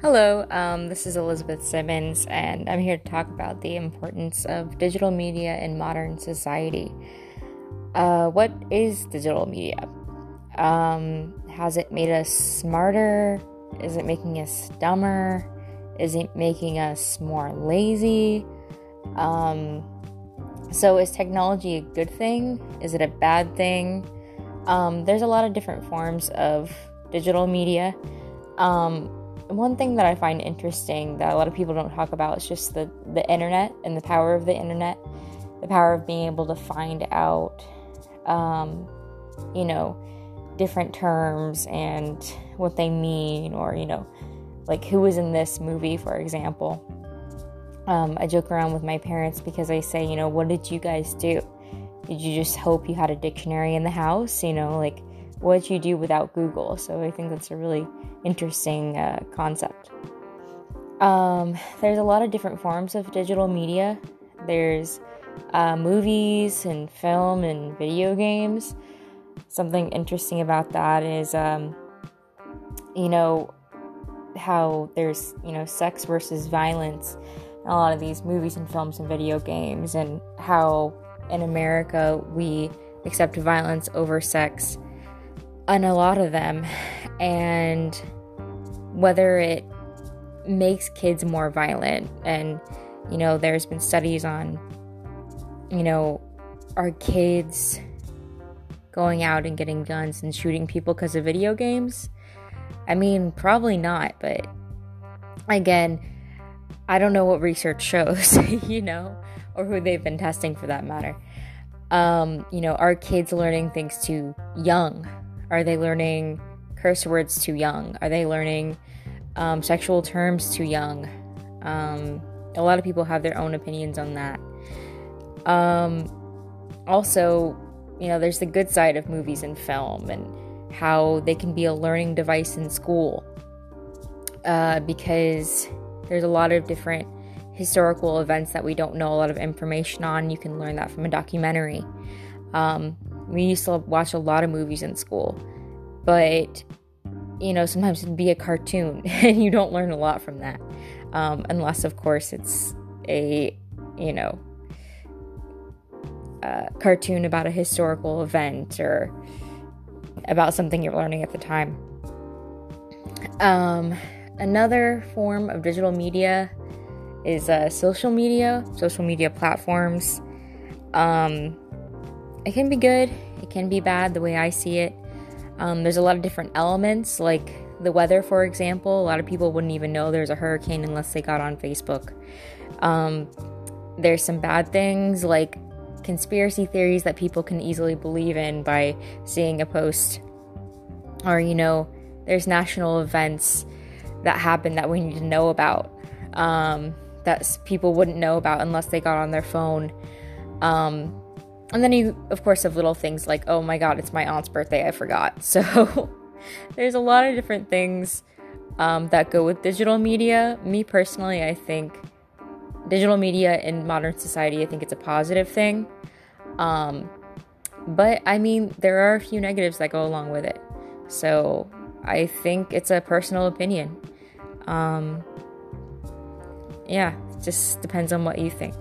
Hello, um, this is Elizabeth Simmons, and I'm here to talk about the importance of digital media in modern society. Uh, what is digital media? Um, has it made us smarter? Is it making us dumber? Is it making us more lazy? Um, so, is technology a good thing? Is it a bad thing? Um, there's a lot of different forms of digital media. Um, one thing that I find interesting that a lot of people don't talk about is just the, the internet and the power of the internet, the power of being able to find out, um, you know, different terms and what they mean, or, you know, like who was in this movie, for example. Um, I joke around with my parents because I say, you know, what did you guys do? Did you just hope you had a dictionary in the house? You know, like what you do without Google. So I think that's a really interesting uh, concept. Um, there's a lot of different forms of digital media. There's uh, movies and film and video games. Something interesting about that is, um, you know, how there's, you know, sex versus violence in a lot of these movies and films and video games, and how in America we accept violence over sex on a lot of them and whether it makes kids more violent and you know there's been studies on you know are kids going out and getting guns and shooting people because of video games? I mean probably not but again i don't know what research shows you know or who they've been testing for that matter. Um, you know are kids learning things too young are they learning curse words too young? Are they learning um, sexual terms too young? Um, a lot of people have their own opinions on that. Um, also, you know, there's the good side of movies and film and how they can be a learning device in school uh, because there's a lot of different historical events that we don't know a lot of information on. You can learn that from a documentary. Um, we used to watch a lot of movies in school, but you know, sometimes it'd be a cartoon and you don't learn a lot from that. Um, unless, of course, it's a, you know, a cartoon about a historical event or about something you're learning at the time. Um, another form of digital media is uh, social media, social media platforms. Um, it can be good, it can be bad the way I see it. Um, there's a lot of different elements, like the weather, for example. A lot of people wouldn't even know there's a hurricane unless they got on Facebook. Um, there's some bad things, like conspiracy theories that people can easily believe in by seeing a post. Or, you know, there's national events that happen that we need to know about um, that people wouldn't know about unless they got on their phone. Um, and then you, of course, have little things like, oh my god, it's my aunt's birthday, I forgot. So there's a lot of different things um, that go with digital media. Me personally, I think digital media in modern society, I think it's a positive thing. Um, but I mean, there are a few negatives that go along with it. So I think it's a personal opinion. Um, yeah, just depends on what you think.